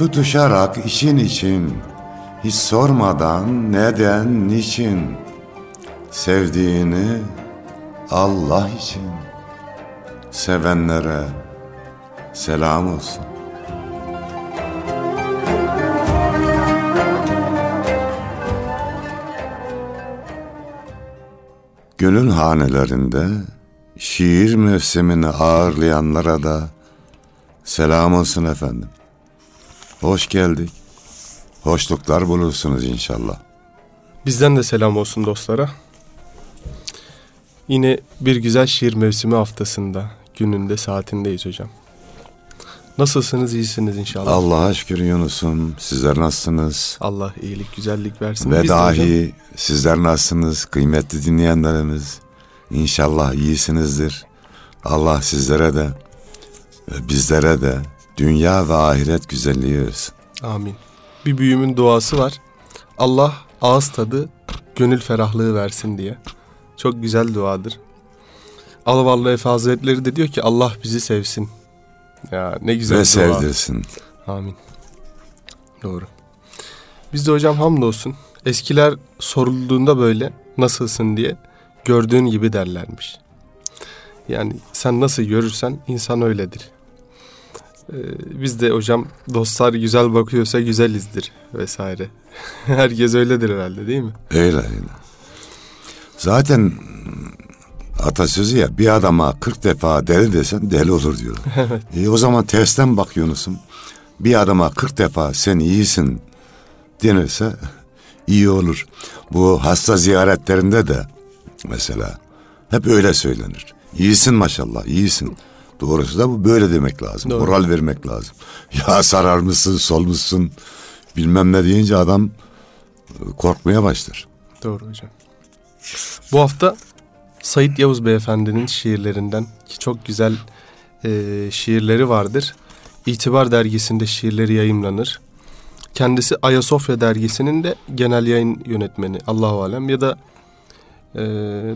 Tutuşarak için için, hiç sormadan neden, niçin, sevdiğini Allah için, sevenlere selam olsun. Gönül hanelerinde şiir mevsimini ağırlayanlara da selam olsun efendim. Hoş geldik. Hoşluklar bulursunuz inşallah. Bizden de selam olsun dostlara. Yine bir güzel şiir mevsimi haftasında, gününde, saatindeyiz hocam. Nasılsınız, iyisiniz inşallah. Allah'a şükür Yunus'um. Sizler nasılsınız? Allah iyilik, güzellik versin. Ve Biz dahi hocam, sizler nasılsınız? Kıymetli dinleyenlerimiz. İnşallah iyisinizdir. Allah sizlere de ve bizlere de dünya ve ahiret güzelliği versin. Amin. Bir büyümün duası var. Allah ağız tadı, gönül ferahlığı versin diye. Çok güzel duadır. Alavallı Efe Hazretleri de diyor ki Allah bizi sevsin. Ya ne güzel ve dua. sevdirsin. Amin. Doğru. Biz de hocam hamdolsun. Eskiler sorulduğunda böyle nasılsın diye gördüğün gibi derlermiş. Yani sen nasıl görürsen insan öyledir. Ee, biz de hocam dostlar güzel bakıyorsa güzelizdir vesaire. Herkes öyledir herhalde değil mi? Öyle öyle. Zaten atasözü ya bir adama 40 defa deli desen deli olur diyor. Evet. E, o zaman tersten bak Yunus'um. Bir adama 40 defa sen iyisin denirse iyi olur. Bu hasta ziyaretlerinde de mesela hep öyle söylenir. İyisin maşallah iyisin. Doğrusu da bu böyle demek lazım. Doğru. Moral vermek lazım. Ya sararmışsın solmuşsun bilmem ne deyince adam e, korkmaya başlar. Doğru hocam. Bu hafta Sait Yavuz Beyefendi'nin şiirlerinden ki çok güzel e, şiirleri vardır. İtibar dergisinde şiirleri yayımlanır. Kendisi Ayasofya dergisinin de genel yayın yönetmeni Allahu alem ya da e,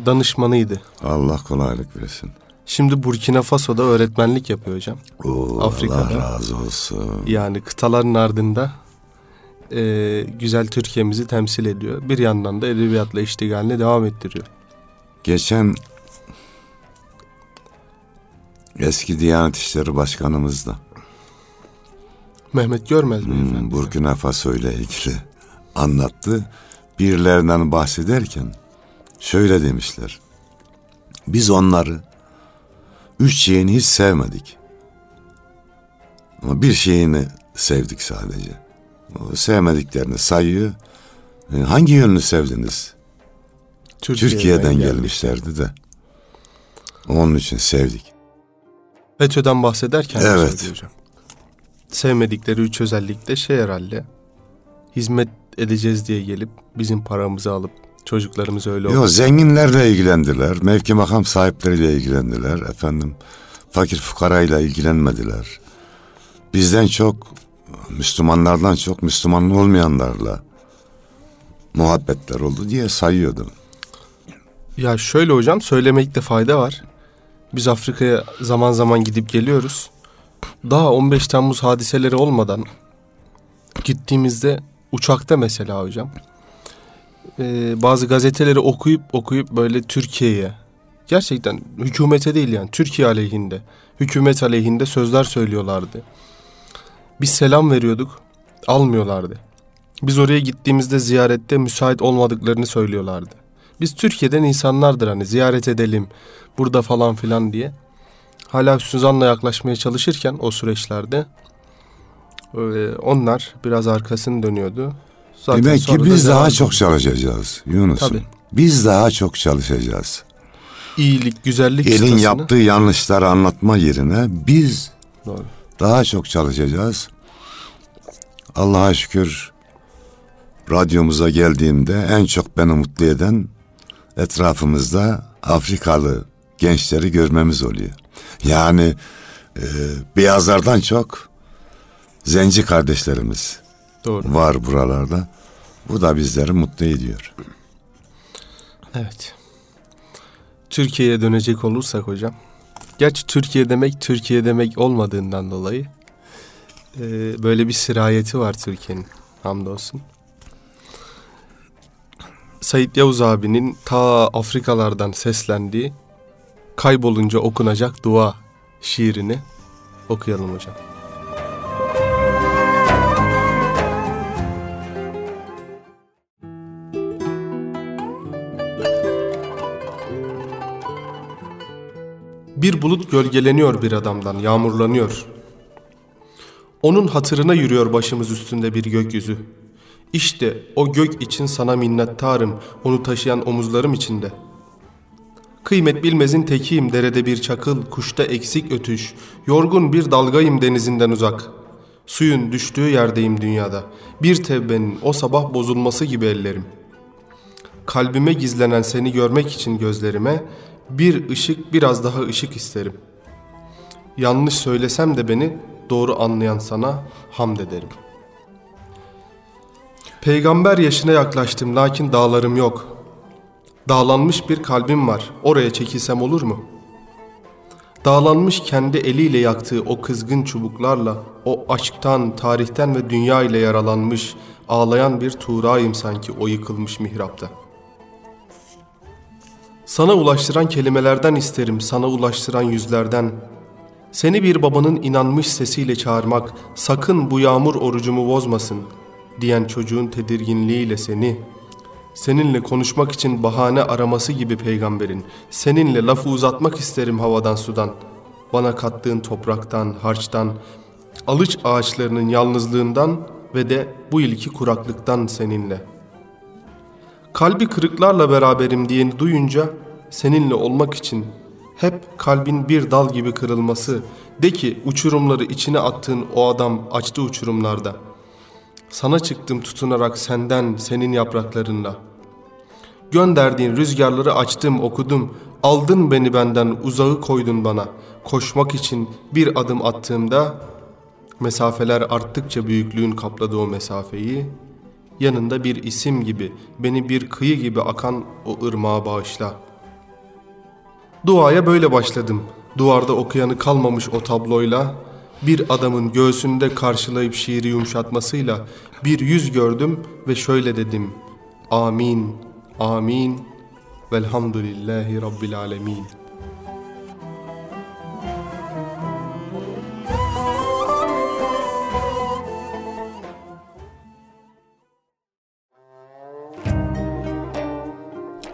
danışmanıydı. Allah kolaylık versin. Şimdi Burkina Faso'da öğretmenlik yapıyor hocam. Oo, Afrika'da. Allah razı olsun. Yani kıtaların ardında e, güzel Türkiye'mizi temsil ediyor. Bir yandan da edebiyatla iştigalini devam ettiriyor. Geçen eski Diyanet İşleri Başkanımız da Mehmet Görmez beyefendi. hmm, Burkina Faso ile ilgili anlattı. Birilerinden bahsederken şöyle demişler. Biz onları üç şeyini hiç sevmedik. Ama bir şeyini sevdik sadece. O sevmediklerini sayıyor. E, Hangi yönünü sevdiniz? Türkiye'den gelmişlerdi de. Onun için sevdik. FETÖ'den bahsederken de Evet. hocam. Sevmedikleri üç özellik de şey herhalde. Hizmet edeceğiz diye gelip bizim paramızı alıp çocuklarımız öyle Yok zenginlerle ilgilendiler. Mevki makam sahipleriyle ilgilendiler. Efendim fakir fukarayla ilgilenmediler. Bizden çok Müslümanlardan çok Müslüman olmayanlarla muhabbetler oldu diye sayıyordum. Ya şöyle hocam söylemekte fayda var. Biz Afrika'ya zaman zaman gidip geliyoruz. Daha 15 Temmuz hadiseleri olmadan gittiğimizde uçakta mesela hocam e, bazı gazeteleri okuyup okuyup böyle Türkiye'ye gerçekten hükümete değil yani Türkiye aleyhinde hükümet aleyhinde sözler söylüyorlardı. Biz selam veriyorduk almıyorlardı. Biz oraya gittiğimizde ziyarette müsait olmadıklarını söylüyorlardı. Biz Türkiye'den insanlardır hani ziyaret edelim burada falan filan diye. Hala Suzan'la yaklaşmaya çalışırken o süreçlerde e, onlar biraz arkasını dönüyordu. Zaten Demek ki biz daha çok çalışacağız Yunus'um. Biz daha çok çalışacağız. İyilik, güzellik Elin ustasını... yaptığı yanlışları anlatma yerine biz Doğru. daha çok çalışacağız. Allah'a şükür radyomuza geldiğimde en çok beni mutlu eden etrafımızda Afrikalı gençleri görmemiz oluyor. Yani e, beyazlardan çok zenci kardeşlerimiz Doğru. var buralarda. Bu da bizleri mutlu ediyor. Evet. Türkiye'ye dönecek olursak hocam. Gerçi Türkiye demek Türkiye demek olmadığından dolayı e, böyle bir sirayeti var Türkiye'nin hamdolsun. Said Yavuz abinin ta Afrikalardan seslendiği kaybolunca okunacak dua şiirini okuyalım hocam. Bir bulut gölgeleniyor bir adamdan, yağmurlanıyor. Onun hatırına yürüyor başımız üstünde bir gökyüzü. İşte o gök için sana minnettarım, onu taşıyan omuzlarım içinde. Kıymet bilmezin tekiyim, derede bir çakıl, kuşta eksik ötüş, yorgun bir dalgayım denizinden uzak. Suyun düştüğü yerdeyim dünyada, bir tevbenin o sabah bozulması gibi ellerim. Kalbime gizlenen seni görmek için gözlerime, bir ışık biraz daha ışık isterim. Yanlış söylesem de beni doğru anlayan sana hamd ederim. Peygamber yaşına yaklaştım lakin dağlarım yok. Dağlanmış bir kalbim var. Oraya çekilsem olur mu? Dağlanmış kendi eliyle yaktığı o kızgın çubuklarla, o aşktan, tarihten ve dünya ile yaralanmış, ağlayan bir tuğrayım sanki o yıkılmış mihrapta.'' Sana ulaştıran kelimelerden isterim, sana ulaştıran yüzlerden. Seni bir babanın inanmış sesiyle çağırmak, sakın bu yağmur orucumu bozmasın, diyen çocuğun tedirginliğiyle seni, seninle konuşmak için bahane araması gibi peygamberin, seninle lafı uzatmak isterim havadan sudan, bana kattığın topraktan, harçtan, alıç ağaçlarının yalnızlığından ve de bu ilki kuraklıktan seninle.'' Kalbi kırıklarla beraberim diyeni duyunca seninle olmak için hep kalbin bir dal gibi kırılması, de ki uçurumları içine attığın o adam açtı uçurumlarda. Sana çıktım tutunarak senden, senin yapraklarınla. Gönderdiğin rüzgarları açtım, okudum. Aldın beni benden, uzağı koydun bana. Koşmak için bir adım attığımda, mesafeler arttıkça büyüklüğün kapladı o mesafeyi. Yanında bir isim gibi, beni bir kıyı gibi akan o ırmağa bağışla.'' Duaya böyle başladım. Duvarda okuyanı kalmamış o tabloyla, bir adamın göğsünde karşılayıp şiiri yumuşatmasıyla bir yüz gördüm ve şöyle dedim. Amin, amin, velhamdülillahi rabbil alemin.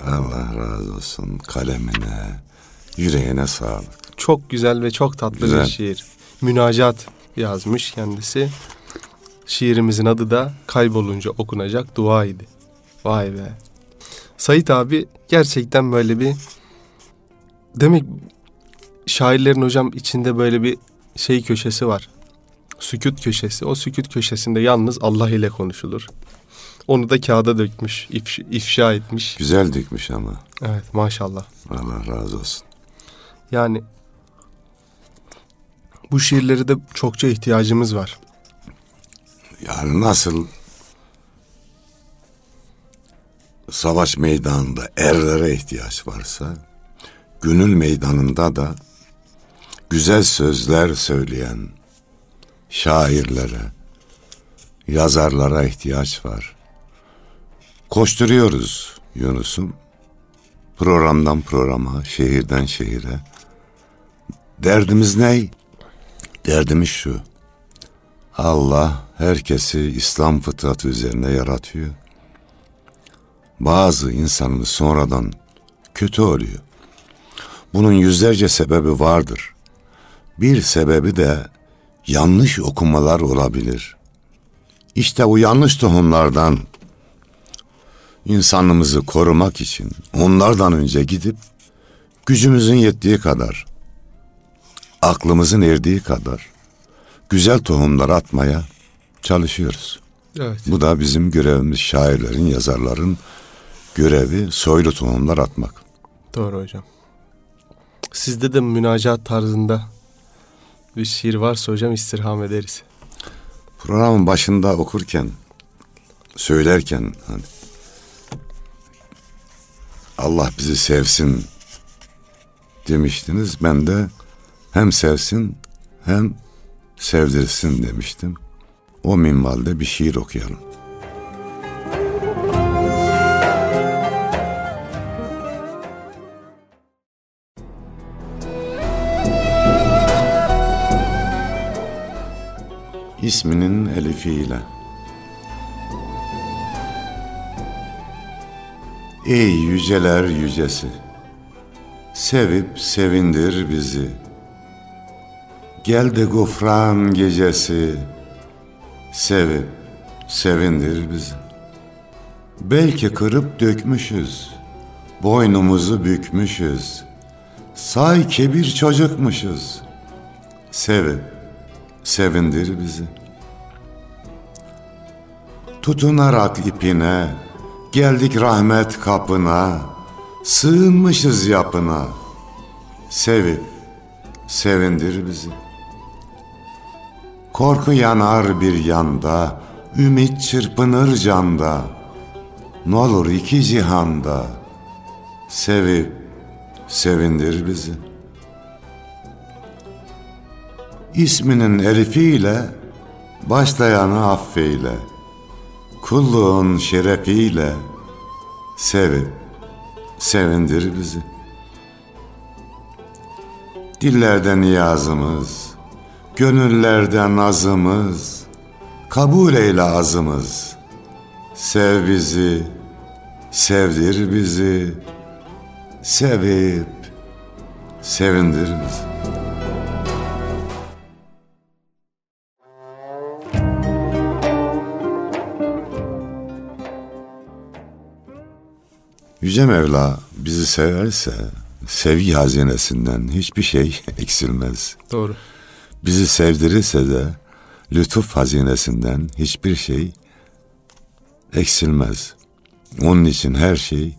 Allah razı olsun kalemine, Yüreğine sağlık. Çok güzel ve çok tatlı güzel. bir şiir. Münacat yazmış kendisi. Şiirimizin adı da kaybolunca okunacak dua idi. Vay be. Sait abi gerçekten böyle bir demek şairlerin hocam içinde böyle bir şey köşesi var. Sükut köşesi. O sükut köşesinde yalnız Allah ile konuşulur. Onu da kağıda dökmüş, ifşa etmiş. Güzel dökmüş ama. Evet maşallah. Allah razı olsun. Yani bu şiirlere de çokça ihtiyacımız var. Yani nasıl savaş meydanında erlere ihtiyaç varsa gönül meydanında da güzel sözler söyleyen şairlere, yazarlara ihtiyaç var. Koşturuyoruz Yunus'um. Programdan programa, şehirden şehire. Derdimiz ne? Derdimiz şu. Allah herkesi İslam fıtratı üzerine yaratıyor. Bazı insanımız sonradan kötü oluyor. Bunun yüzlerce sebebi vardır. Bir sebebi de yanlış okumalar olabilir. İşte o yanlış tohumlardan insanlığımızı korumak için onlardan önce gidip gücümüzün yettiği kadar, aklımızın erdiği kadar güzel tohumlar atmaya çalışıyoruz. Evet. Bu da bizim görevimiz şairlerin, yazarların görevi soylu tohumlar atmak. Doğru hocam. Sizde de münacat tarzında bir şiir varsa hocam istirham ederiz. Programın başında okurken, söylerken hani Allah bizi sevsin demiştiniz. Ben de hem sevsin hem sevdirsin demiştim. O minvalde bir şiir okuyalım. İsminin elifiyle. Ey yüceler yücesi, sevip sevindir bizi. Gel de gufran gecesi, sevip sevindir bizi. Belki kırıp dökmüşüz, boynumuzu bükmüşüz. Say ki bir çocukmuşuz, sevip sevindir bizi. Tutunarak ipine, geldik rahmet kapına, sığınmışız yapına, sevip sevindir bizi. Korku yanar bir yanda, ümit çırpınır canda, ne olur iki cihanda, sevip sevindir bizi.'' İsminin elifiyle başlayanı affeyle. Kulluğun şerefiyle sevip sevindir bizi. Dillerden niyazımız, gönüllerden nazımız, kabul eyle azımız. Sev bizi, sevdir bizi, sevip sevindir bizi. Yüce Mevla bizi severse sevgi hazinesinden hiçbir şey eksilmez. Doğru. Bizi sevdirirse de lütuf hazinesinden hiçbir şey eksilmez. Onun için her şey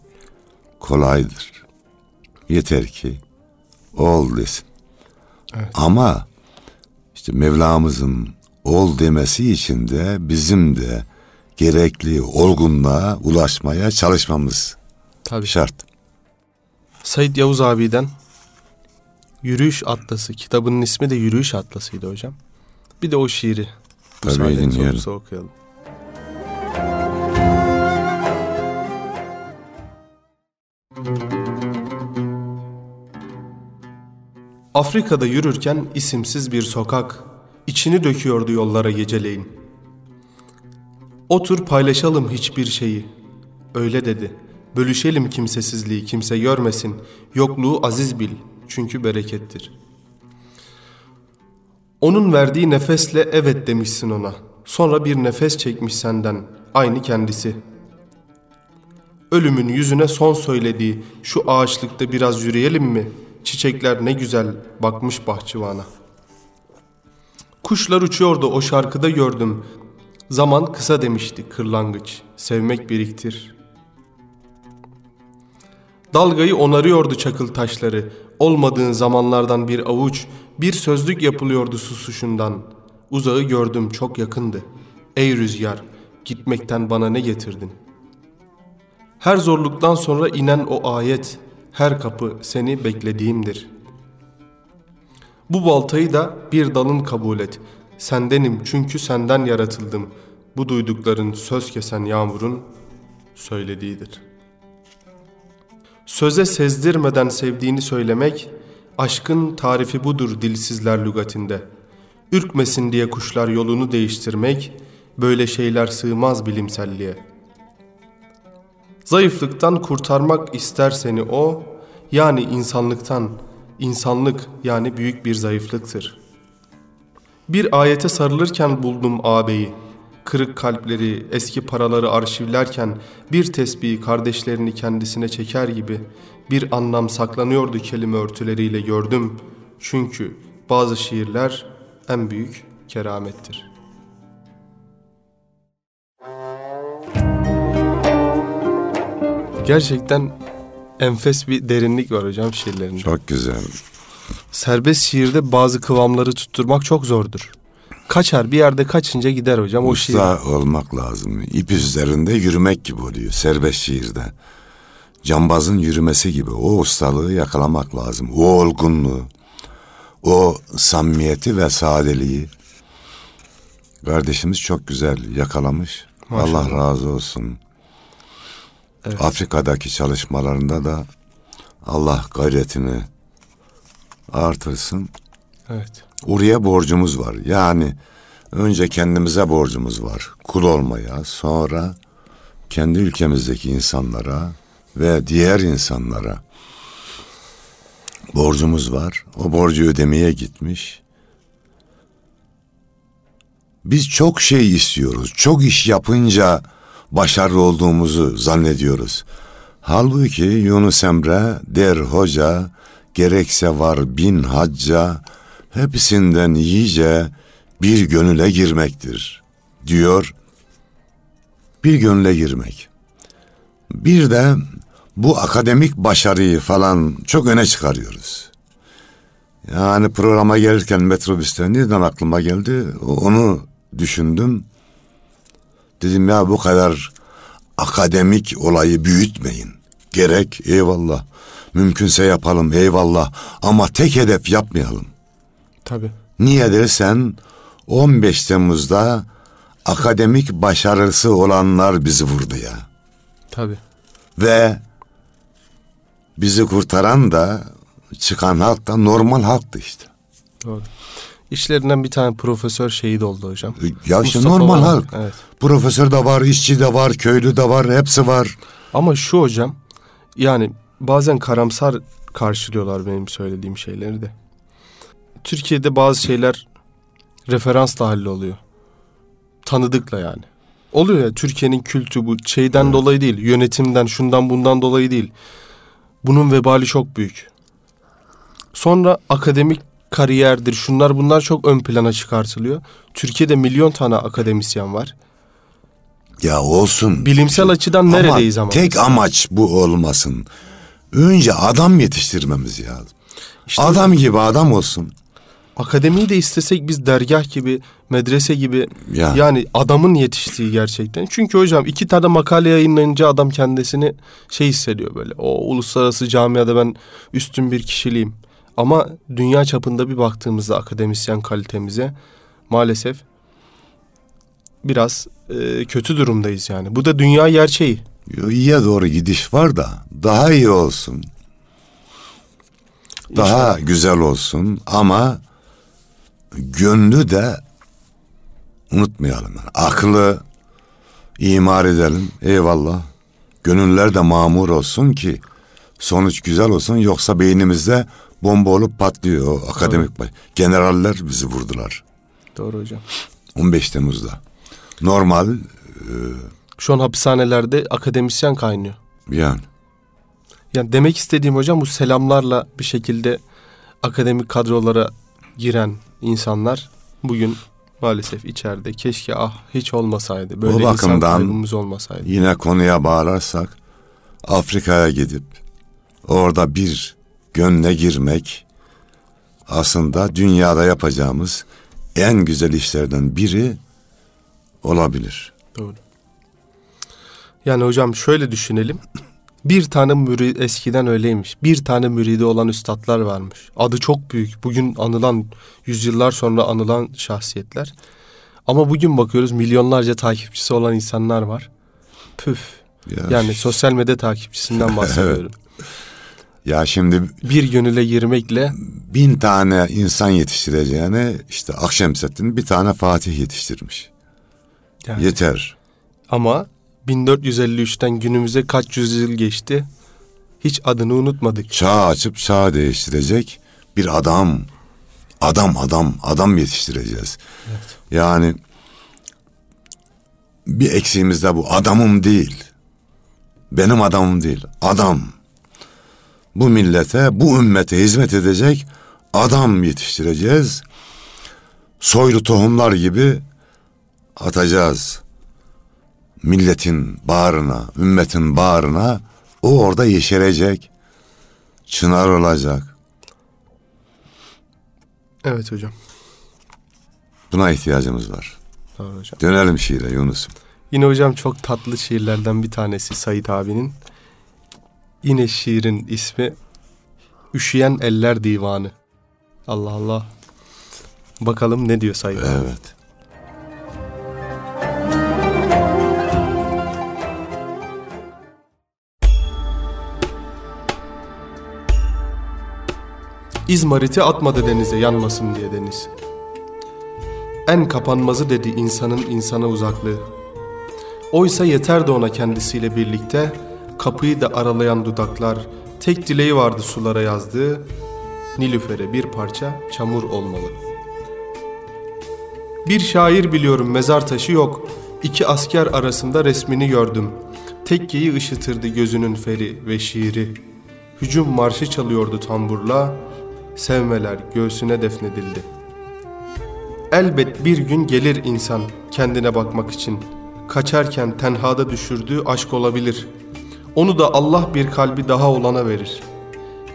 kolaydır. Yeter ki ol desin. Evet. Ama işte Mevlamızın ol demesi için de bizim de gerekli olgunluğa ulaşmaya çalışmamız Tabii. Şart. Said Yavuz abiden Yürüyüş Atlası. Kitabının ismi de Yürüyüş Atlası'ydı hocam. Bir de o şiiri. Tabii dinleyelim. okuyalım. Afrika'da yürürken isimsiz bir sokak içini döküyordu yollara geceleyin. Otur paylaşalım hiçbir şeyi. Öyle dedi. Bölüşelim kimsesizliği, kimse görmesin. Yokluğu aziz bil, çünkü berekettir. Onun verdiği nefesle evet demişsin ona. Sonra bir nefes çekmiş senden, aynı kendisi. Ölümün yüzüne son söylediği şu ağaçlıkta biraz yürüyelim mi? Çiçekler ne güzel bakmış bahçıvana. Kuşlar uçuyordu o şarkıda gördüm. Zaman kısa demişti kırlangıç. Sevmek biriktir, Dalgayı onarıyordu çakıl taşları. Olmadığın zamanlardan bir avuç, bir sözlük yapılıyordu susuşundan. Uzağı gördüm çok yakındı. Ey rüzgar, gitmekten bana ne getirdin? Her zorluktan sonra inen o ayet, her kapı seni beklediğimdir. Bu baltayı da bir dalın kabul et. Sendenim çünkü senden yaratıldım. Bu duydukların söz kesen yağmurun söylediğidir.'' Söze sezdirmeden sevdiğini söylemek, aşkın tarifi budur dilsizler lügatinde. Ürkmesin diye kuşlar yolunu değiştirmek, böyle şeyler sığmaz bilimselliğe. Zayıflıktan kurtarmak ister seni o, yani insanlıktan, insanlık yani büyük bir zayıflıktır. Bir ayete sarılırken buldum ağabeyi, kırık kalpleri, eski paraları arşivlerken bir tesbihi kardeşlerini kendisine çeker gibi bir anlam saklanıyordu kelime örtüleriyle gördüm. Çünkü bazı şiirler en büyük keramettir. Gerçekten enfes bir derinlik var hocam şiirlerinde. Çok güzel. Serbest şiirde bazı kıvamları tutturmak çok zordur. Kaçar bir yerde kaçınca gider hocam o şiir. Usta olmak lazım. İp üzerinde yürümek gibi oluyor serbest şiirde. Cambazın yürümesi gibi o ustalığı yakalamak lazım. O olgunluğu, o samimiyeti ve sadeliği. Kardeşimiz çok güzel yakalamış. Maşallah. Allah razı olsun. Evet. Afrika'daki çalışmalarında da Allah gayretini artırsın. Evet. Oraya borcumuz var. Yani önce kendimize borcumuz var. Kul olmaya, sonra kendi ülkemizdeki insanlara ve diğer insanlara borcumuz var. O borcu ödemeye gitmiş. Biz çok şey istiyoruz. Çok iş yapınca başarılı olduğumuzu zannediyoruz. Halbuki Yunus Emre der hoca gerekse var bin hacca hepsinden iyice bir gönüle girmektir diyor. Bir gönüle girmek. Bir de bu akademik başarıyı falan çok öne çıkarıyoruz. Yani programa gelirken metrobüste nereden aklıma geldi onu düşündüm. Dedim ya bu kadar akademik olayı büyütmeyin. Gerek eyvallah. Mümkünse yapalım eyvallah. Ama tek hedef yapmayalım. Tabii. Niye dersen 15 Temmuz'da akademik başarısı olanlar bizi vurdu ya. Tabii. Ve bizi kurtaran da çıkan halk da normal halktı işte. Doğru. İşlerinden bir tane profesör şehit oldu hocam. Ya işte Mustafa normal var. halk. Evet. Profesör de var, işçi de var, köylü de var, hepsi var. Ama şu hocam yani bazen karamsar karşılıyorlar benim söylediğim şeyleri de. Türkiye'de bazı şeyler referansla halloluyor. Tanıdıkla yani. Oluyor ya Türkiye'nin kültü bu şeyden dolayı değil, yönetimden, şundan bundan dolayı değil. Bunun vebali çok büyük. Sonra akademik kariyerdir, şunlar bunlar çok ön plana çıkartılıyor. Türkiye'de milyon tane akademisyen var. Ya olsun. Bilimsel açıdan neredeyiz ama? Tek amaç bu olmasın. Önce adam yetiştirmemiz lazım. İşte adam gibi adam olsun. Akademiyi de istesek biz dergah gibi, medrese gibi Ya. yani adamın yetiştiği gerçekten. Çünkü hocam iki tane makale yayınlayınca adam kendisini şey hissediyor böyle. O uluslararası camiada ben üstün bir kişiliğim. Ama dünya çapında bir baktığımızda akademisyen kalitemize maalesef biraz e, kötü durumdayız yani. Bu da dünya gerçeği. İyiye doğru gidiş var da daha iyi olsun. Daha İnşallah. güzel olsun ama gönlü de unutmayalım. Yani. Aklı imar edelim. Eyvallah. Gönüller de mamur olsun ki sonuç güzel olsun. Yoksa beynimizde bomba olup patlıyor o akademik. baş- Generaller bizi vurdular. Doğru hocam. 15 Temmuz'da. Normal Şu an hapishanelerde akademisyen kaynıyor. yani. Yani demek istediğim hocam bu selamlarla bir şekilde akademik kadrolara giren insanlar bugün maalesef içeride. Keşke ah hiç olmasaydı. Böyle O insan bakımdan- kaybımız olmasaydı. Yine konuya bağlarsak Afrika'ya gidip orada bir gönle girmek aslında dünyada yapacağımız en güzel işlerden biri olabilir. Doğru. Yani hocam şöyle düşünelim. Bir tane mürid eskiden öyleymiş. Bir tane müridi olan üstadlar varmış. Adı çok büyük. Bugün anılan yüzyıllar sonra anılan şahsiyetler. Ama bugün bakıyoruz milyonlarca takipçisi olan insanlar var. Püf. Ya, Yani sosyal medya takipçisinden bahsediyorum. Ya şimdi Bir gönüle girmekle bin tane insan yetiştireceğine işte Akşemseddin bir tane Fatih yetiştirmiş. yani Yeter. ama 1453'ten günümüze kaç yüzyıl geçti? Hiç adını unutmadık. Çağ açıp çağ değiştirecek bir adam. Adam adam adam yetiştireceğiz. Yani bir eksiğimiz de bu. Adamım değil. Benim adamım değil. Adam. Bu millete, bu ümmete hizmet edecek adam yetiştireceğiz. Soylu tohumlar gibi atacağız. Milletin bağrına, ümmetin bağrına o orada yeşerecek. Çınar olacak. Evet hocam. Buna ihtiyacımız var. Doğru hocam. Dönelim şiire Yunus'um. Yine hocam çok tatlı şiirlerden bir tanesi Sait abinin. Yine şiirin ismi Üşüyen Eller Divanı. Allah Allah. Bakalım ne diyor Sait abi. Evet. İzmariti atmadı denize yanmasın diye deniz. En kapanmazı dedi insanın insana uzaklığı. Oysa yeterdi ona kendisiyle birlikte kapıyı da aralayan dudaklar, tek dileği vardı sulara yazdığı, Nilüfer'e bir parça çamur olmalı. Bir şair biliyorum mezar taşı yok, iki asker arasında resmini gördüm. Tekkeyi ışıtırdı gözünün feri ve şiiri. Hücum marşı çalıyordu tamburla, sevmeler göğsüne defnedildi. Elbet bir gün gelir insan kendine bakmak için. Kaçarken tenhada düşürdüğü aşk olabilir. Onu da Allah bir kalbi daha olana verir.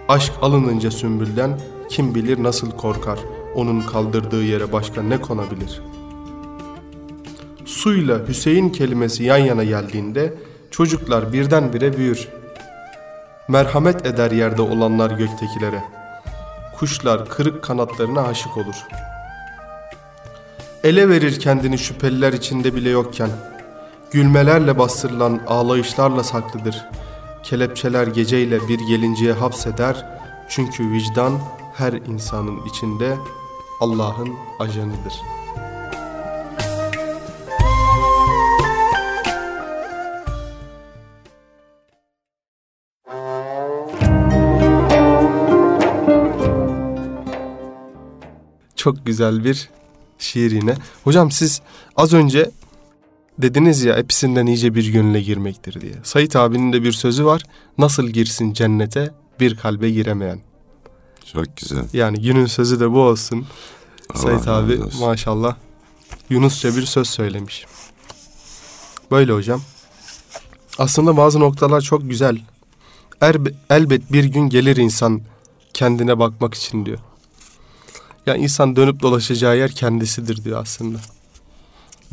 Aşk alınınca sümbülden kim bilir nasıl korkar. Onun kaldırdığı yere başka ne konabilir? Suyla Hüseyin kelimesi yan yana geldiğinde çocuklar birdenbire büyür. Merhamet eder yerde olanlar göktekilere. Kuşlar kırık kanatlarına aşık olur. Ele verir kendini şüpheliler içinde bile yokken. Gülmelerle bastırılan ağlayışlarla saklıdır. Kelepçeler geceyle bir gelinceye hapseder. Çünkü vicdan her insanın içinde Allah'ın ajanıdır. Çok güzel bir şiir yine. Hocam siz az önce dediniz ya hepsinden iyice bir gönüle girmektir diye. Sait abinin de bir sözü var. Nasıl girsin cennete bir kalbe giremeyen. Çok güzel. Yani günün sözü de bu olsun. Allah Sait razı abi olsun. maşallah Yunusça bir söz söylemiş. Böyle hocam. Aslında bazı noktalar çok güzel. Er, elbet bir gün gelir insan kendine bakmak için diyor. Yani insan dönüp dolaşacağı yer kendisidir diyor aslında.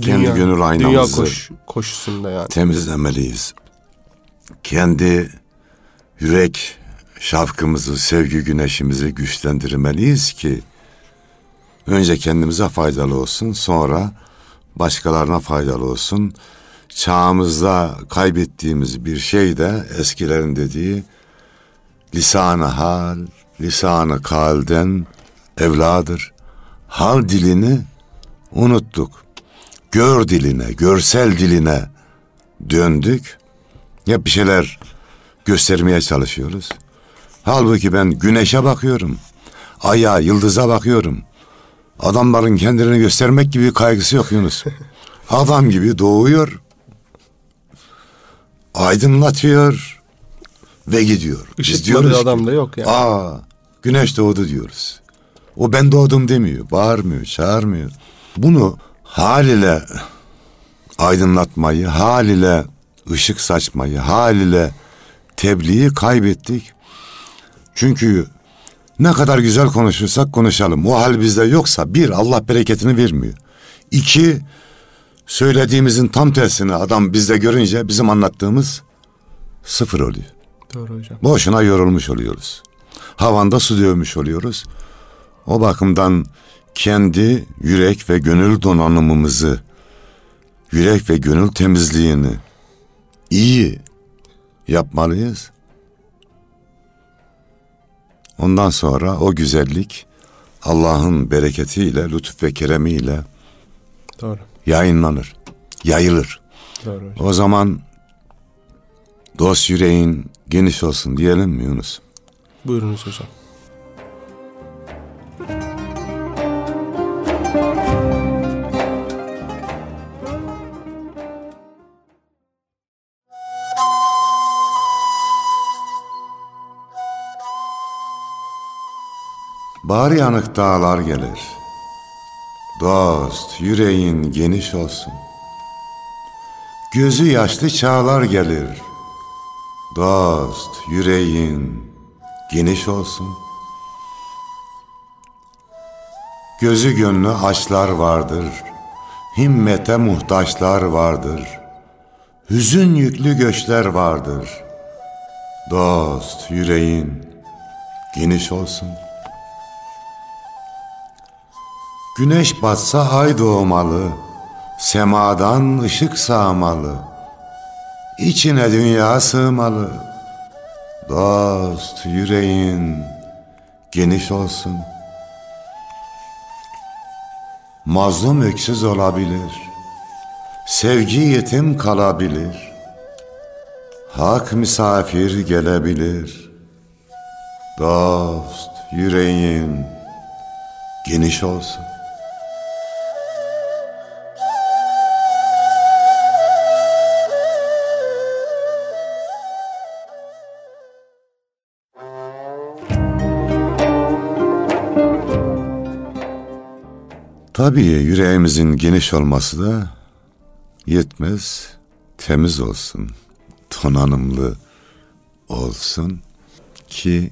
Kendi gönül Dünya aynamızı koş, koşusunda yani. temizlemeliyiz. Kendi yürek şafkımızı, sevgi güneşimizi güçlendirmeliyiz ki önce kendimize faydalı olsun, sonra başkalarına faydalı olsun. Çağımızda kaybettiğimiz bir şey de eskilerin dediği lisan-ı hal, lisan-ı kalden evladır. Hal dilini unuttuk. Gör diline, görsel diline döndük. Hep bir şeyler göstermeye çalışıyoruz. Halbuki ben güneşe bakıyorum. Aya, yıldıza bakıyorum. Adamların kendini göstermek gibi bir kaygısı yok Yunus. Adam gibi doğuyor. Aydınlatıyor ve gidiyor. Biz Işıklı diyoruz bir ki, adam da yok yani. Aa, güneş doğdu diyoruz. O ben doğdum demiyor. Bağırmıyor, çağırmıyor. Bunu haliyle aydınlatmayı, haliyle ışık saçmayı, haliyle tebliği kaybettik. Çünkü ne kadar güzel konuşursak konuşalım. O hal bizde yoksa bir Allah bereketini vermiyor. İki söylediğimizin tam tersini adam bizde görünce bizim anlattığımız sıfır oluyor. Doğru hocam. Boşuna yorulmuş oluyoruz. Havanda su dövmüş oluyoruz. O bakımdan kendi yürek ve gönül donanımımızı, yürek ve gönül temizliğini iyi yapmalıyız. Ondan sonra o güzellik Allah'ın bereketiyle, lütuf ve keremiyle Doğru. yayınlanır, yayılır. Doğru hocam. O zaman dost yüreğin geniş olsun diyelim mi Yunus? Buyurunuz hocam. Bari yanık dağlar gelir. Dost yüreğin geniş olsun. Gözü yaşlı çağlar gelir. Dost yüreğin geniş olsun. Gözü gönlü açlar vardır. Himmete muhtaçlar vardır. Hüzün yüklü göçler vardır. Dost yüreğin geniş olsun. Güneş batsa ay doğmalı, semadan ışık sağmalı, içine dünya sığmalı. Dost yüreğin geniş olsun. Mazlum öksüz olabilir, sevgi yetim kalabilir, hak misafir gelebilir. Dost yüreğin geniş olsun. Tabii yüreğimizin geniş olması da yetmez. Temiz olsun, donanımlı olsun ki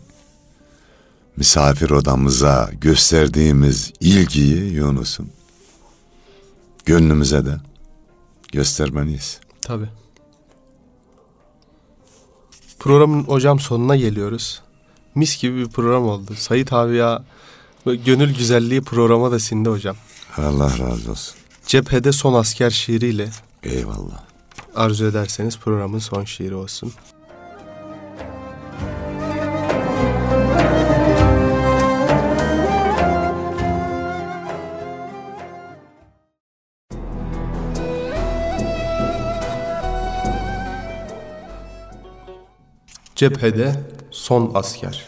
misafir odamıza gösterdiğimiz ilgiyi Yunus'um gönlümüze de göstermeliyiz. Tabii. Programın hocam sonuna geliyoruz. Mis gibi bir program oldu. Sayit abi ya gönül güzelliği programa da sindi hocam. Allah razı olsun. Cephede son asker şiiriyle Eyvallah. arzu ederseniz programın son şiiri olsun. Cephede son asker.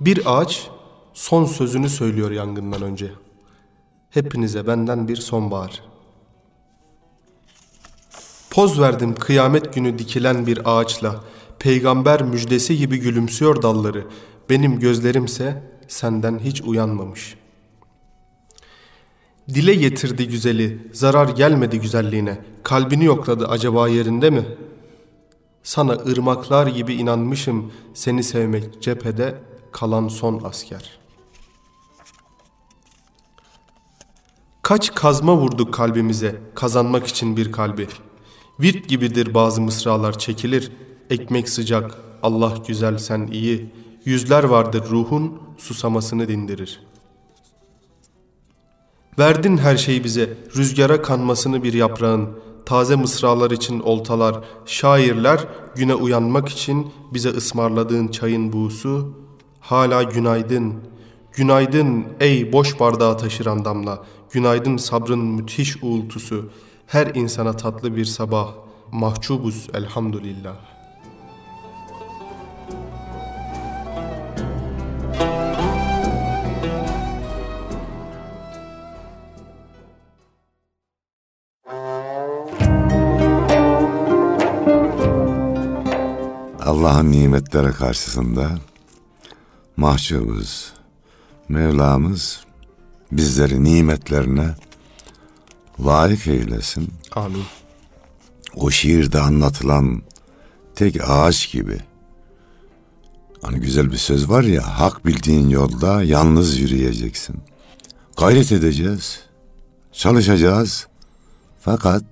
Bir ağaç son sözünü söylüyor yangından önce. Hepinize benden bir sonbahar. Poz verdim kıyamet günü dikilen bir ağaçla. Peygamber müjdesi gibi gülümsüyor dalları. Benim gözlerimse senden hiç uyanmamış. Dile getirdi güzeli, zarar gelmedi güzelliğine. Kalbini yokladı acaba yerinde mi? Sana ırmaklar gibi inanmışım seni sevmek cephede kalan son asker. Kaç kazma vurduk kalbimize kazanmak için bir kalbi. Virt gibidir bazı mısralar çekilir. Ekmek sıcak, Allah güzel sen iyi. Yüzler vardır ruhun susamasını dindirir. Verdin her şeyi bize, rüzgara kanmasını bir yaprağın. Taze mısralar için oltalar, şairler güne uyanmak için bize ısmarladığın çayın buğusu. Hala günaydın, günaydın ey boş bardağı taşıran damla. Günaydın sabrın müthiş uğultusu. Her insana tatlı bir sabah. Mahcubuz elhamdülillah. Allah'ın nimetleri karşısında mahcubuz. Mevlamız bizleri nimetlerine layık eylesin. Amin. O şiirde anlatılan tek ağaç gibi. Hani güzel bir söz var ya, hak bildiğin yolda yalnız yürüyeceksin. Gayret edeceğiz, çalışacağız. Fakat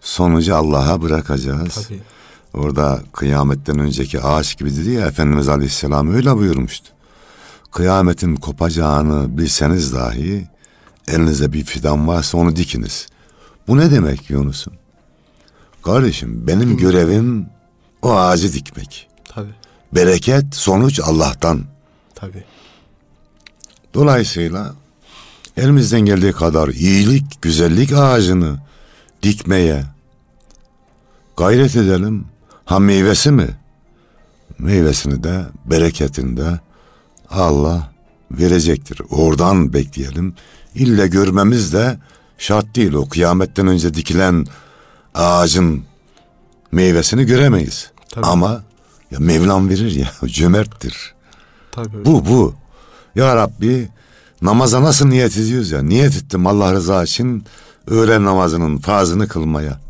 sonucu Allah'a bırakacağız. Tabii. Orada kıyametten önceki ağaç gibi dedi ya Efendimiz Aleyhisselam öyle buyurmuştu. Kıyametin kopacağını bilseniz dahi elinizde bir fidan varsa onu dikiniz. Bu ne demek Yunus'um? Kardeşim benim görevim o ağacı dikmek. Tabii. Bereket sonuç Allah'tan. Tabii. Dolayısıyla elimizden geldiği kadar iyilik, güzellik ağacını dikmeye gayret edelim. Ha meyvesi mi? Meyvesini de, bereketini de Allah verecektir. Oradan bekleyelim. İlle görmemiz de şart değil. O kıyametten önce dikilen ağacın meyvesini göremeyiz. Tabii. Ama ya Mevlam verir ya cömerttir. Tabii. Bu bu. Ya Rabbi namaza nasıl niyet ediyoruz ya? Niyet ettim Allah rızası için öğlen namazının farzını kılmaya.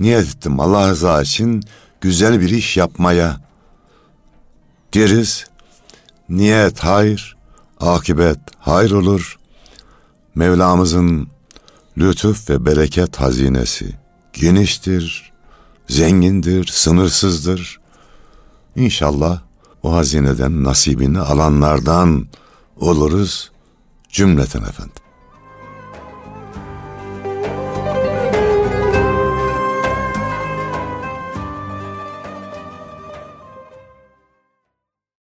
Niyet ettim Allah rızası için güzel bir iş yapmaya. Deriz. Niyet hayır, akibet hayır olur. Mevlamızın lütuf ve bereket hazinesi geniştir, zengindir, sınırsızdır. İnşallah o hazineden nasibini alanlardan oluruz cümleten efendim.